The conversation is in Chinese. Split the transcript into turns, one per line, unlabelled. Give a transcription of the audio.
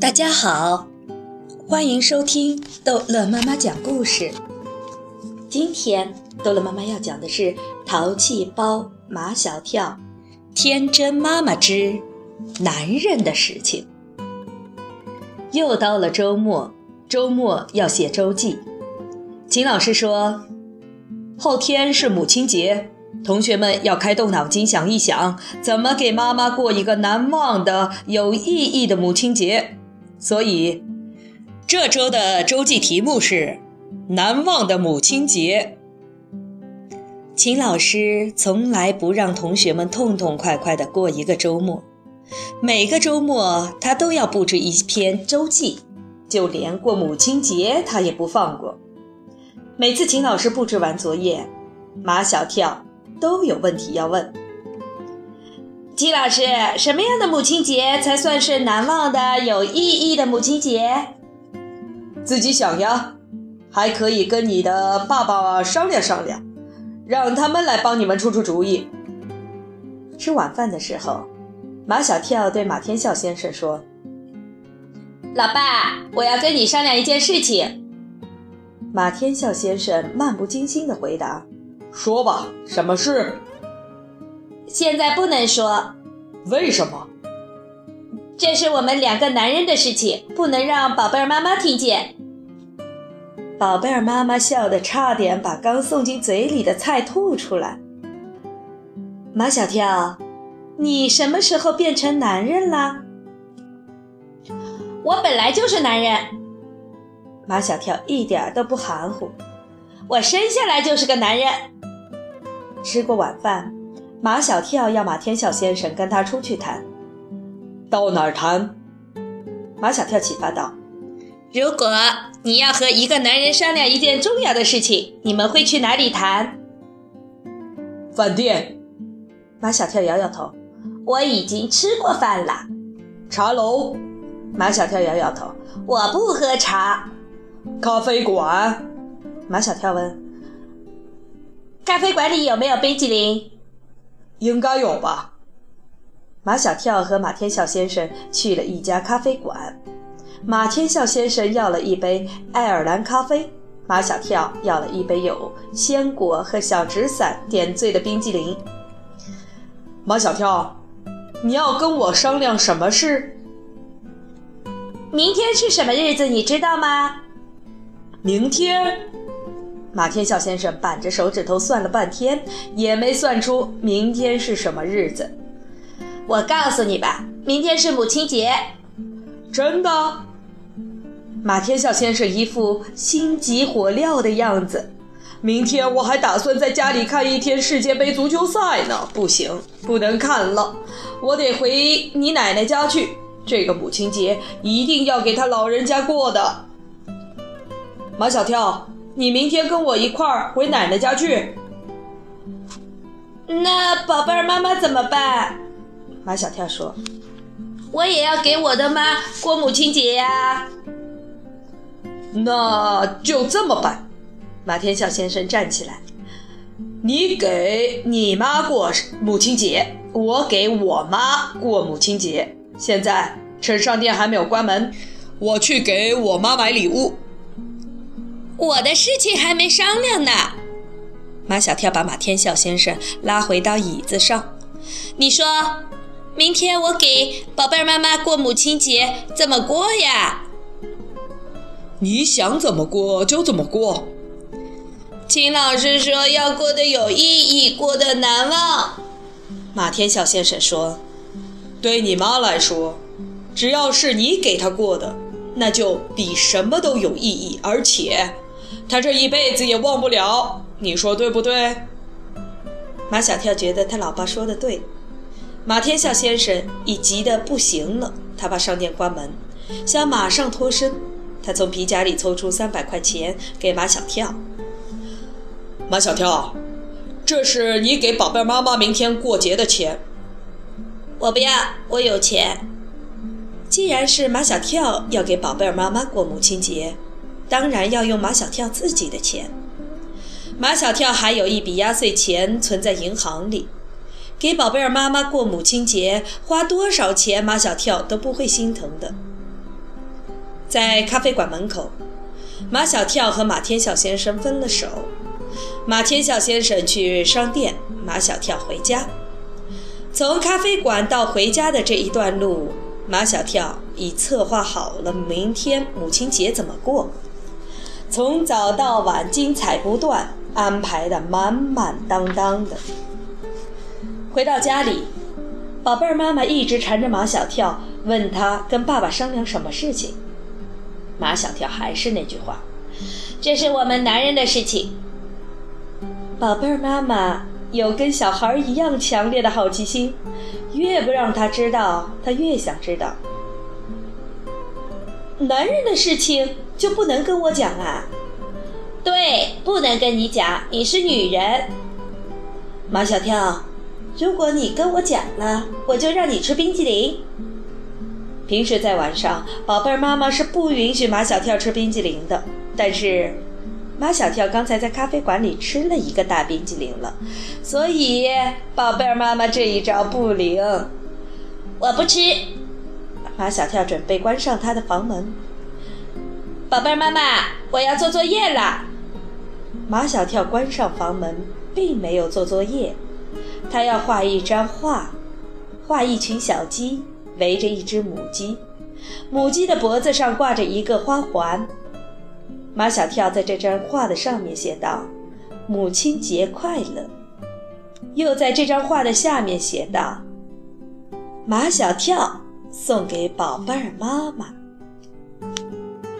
大家好，欢迎收听逗乐妈妈讲故事。今天逗乐妈妈要讲的是《淘气包马小跳》，天真妈妈之男人的事情。又到了周末，周末要写周记。秦老师说，后天是母亲节。同学们要开动脑筋想一想，怎么给妈妈过一个难忘的、有意义的母亲节。所以，这周的周记题目是“难忘的母亲节”。秦老师从来不让同学们痛痛快快地过一个周末，每个周末他都要布置一篇周记，就连过母亲节他也不放过。每次秦老师布置完作业，马小跳。都有问题要问，季老师，什么样的母亲节才算是难忘的、有意义的母亲节？
自己想呀，还可以跟你的爸爸商量商量，让他们来帮你们出出主意。
吃晚饭的时候，马小跳对马天笑先生说：“
老爸，我要跟你商量一件事情。”
马天笑先生漫不经心地回答。
说吧，什么事？
现在不能说。
为什么？
这是我们两个男人的事情，不能让宝贝儿妈妈听见。
宝贝儿妈妈笑得差点把刚送进嘴里的菜吐出来。马小跳，你什么时候变成男人了？
我本来就是男人。
马小跳一点都不含糊。
我生下来就是个男人。
吃过晚饭，马小跳要马天笑先生跟他出去谈。
到哪儿谈？
马小跳启发道：“
如果你要和一个男人商量一件重要的事情，你们会去哪里谈？”
饭店。
马小跳摇摇头：“
我已经吃过饭了。”
茶楼。
马小跳摇摇头：“
我不喝茶。”
咖啡馆。
马小跳问：“
咖啡馆里有没有冰淇淋？”“
应该有吧。”
马小跳和马天笑先生去了一家咖啡馆。马天笑先生要了一杯爱尔兰咖啡，马小跳要了一杯有鲜果和小纸伞点缀的冰激凌。
马小跳，你要跟我商量什么事？
明天是什么日子？你知道吗？
明天。
马天笑先生板着手指头算了半天，也没算出明天是什么日子。
我告诉你吧，明天是母亲节。
真的？
马天笑先生一副心急火燎的样子。
明天我还打算在家里看一天世界杯足球赛呢。不行，不能看了，我得回你奶奶家去。这个母亲节一定要给他老人家过的。马小跳。你明天跟我一块儿回奶奶家去。
那宝贝儿妈妈怎么办？
马小跳说：“
我也要给我的妈过母亲节呀。”
那就这么办。
马天笑先生站起来：“
你给你妈过母亲节，我给我妈过母亲节。现在趁商店还没有关门，我去给我妈买礼物。”
我的事情还没商量呢。
马小跳把马天笑先生拉回到椅子上。
你说，明天我给宝贝儿妈妈过母亲节怎么过呀？
你想怎么过就怎么过。
秦老师说要过得有意义，过得难忘。
马天笑先生说：“
对你妈来说，只要是你给她过的，那就比什么都有意义，而且……”他这一辈子也忘不了，你说对不对？
马小跳觉得他老爸说的对。马天笑先生已急得不行了，他怕商店关门，想马上脱身。他从皮夹里抽出三百块钱给马小跳。
马小跳，这是你给宝贝妈妈明天过节的钱。
我不要，我有钱。
既然是马小跳要给宝贝妈妈过母亲节。当然要用马小跳自己的钱。马小跳还有一笔压岁钱存在银行里，给宝贝儿妈妈过母亲节，花多少钱，马小跳都不会心疼的。在咖啡馆门口，马小跳和马天笑先生分了手。马天笑先生去商店，马小跳回家。从咖啡馆到回家的这一段路，马小跳已策划好了明天母亲节怎么过，从早到晚精彩不断，安排的满满当当的。回到家里，宝贝儿妈妈一直缠着马小跳，问他跟爸爸商量什么事情。马小跳还是那句话：“
这是我们男人的事情。”
宝贝儿妈妈有跟小孩一样强烈的好奇心，越不让他知道，他越想知道。男人的事情就不能跟我讲啊？
对，不能跟你讲，你是女人。
马小跳，如果你跟我讲了，我就让你吃冰激凌。平时在晚上，宝贝儿妈妈是不允许马小跳吃冰激凌的，但是。马小跳刚才在咖啡馆里吃了一个大冰激凌了，所以宝贝儿妈妈这一招不灵。
我不吃。
马小跳准备关上他的房门。
宝贝儿妈妈，我要做作业了。
马小跳关上房门，并没有做作业，他要画一张画，画一群小鸡围着一只母鸡，母鸡的脖子上挂着一个花环。马小跳在这张画的上面写道：“母亲节快乐。”又在这张画的下面写道：“马小跳送给宝贝儿妈妈。”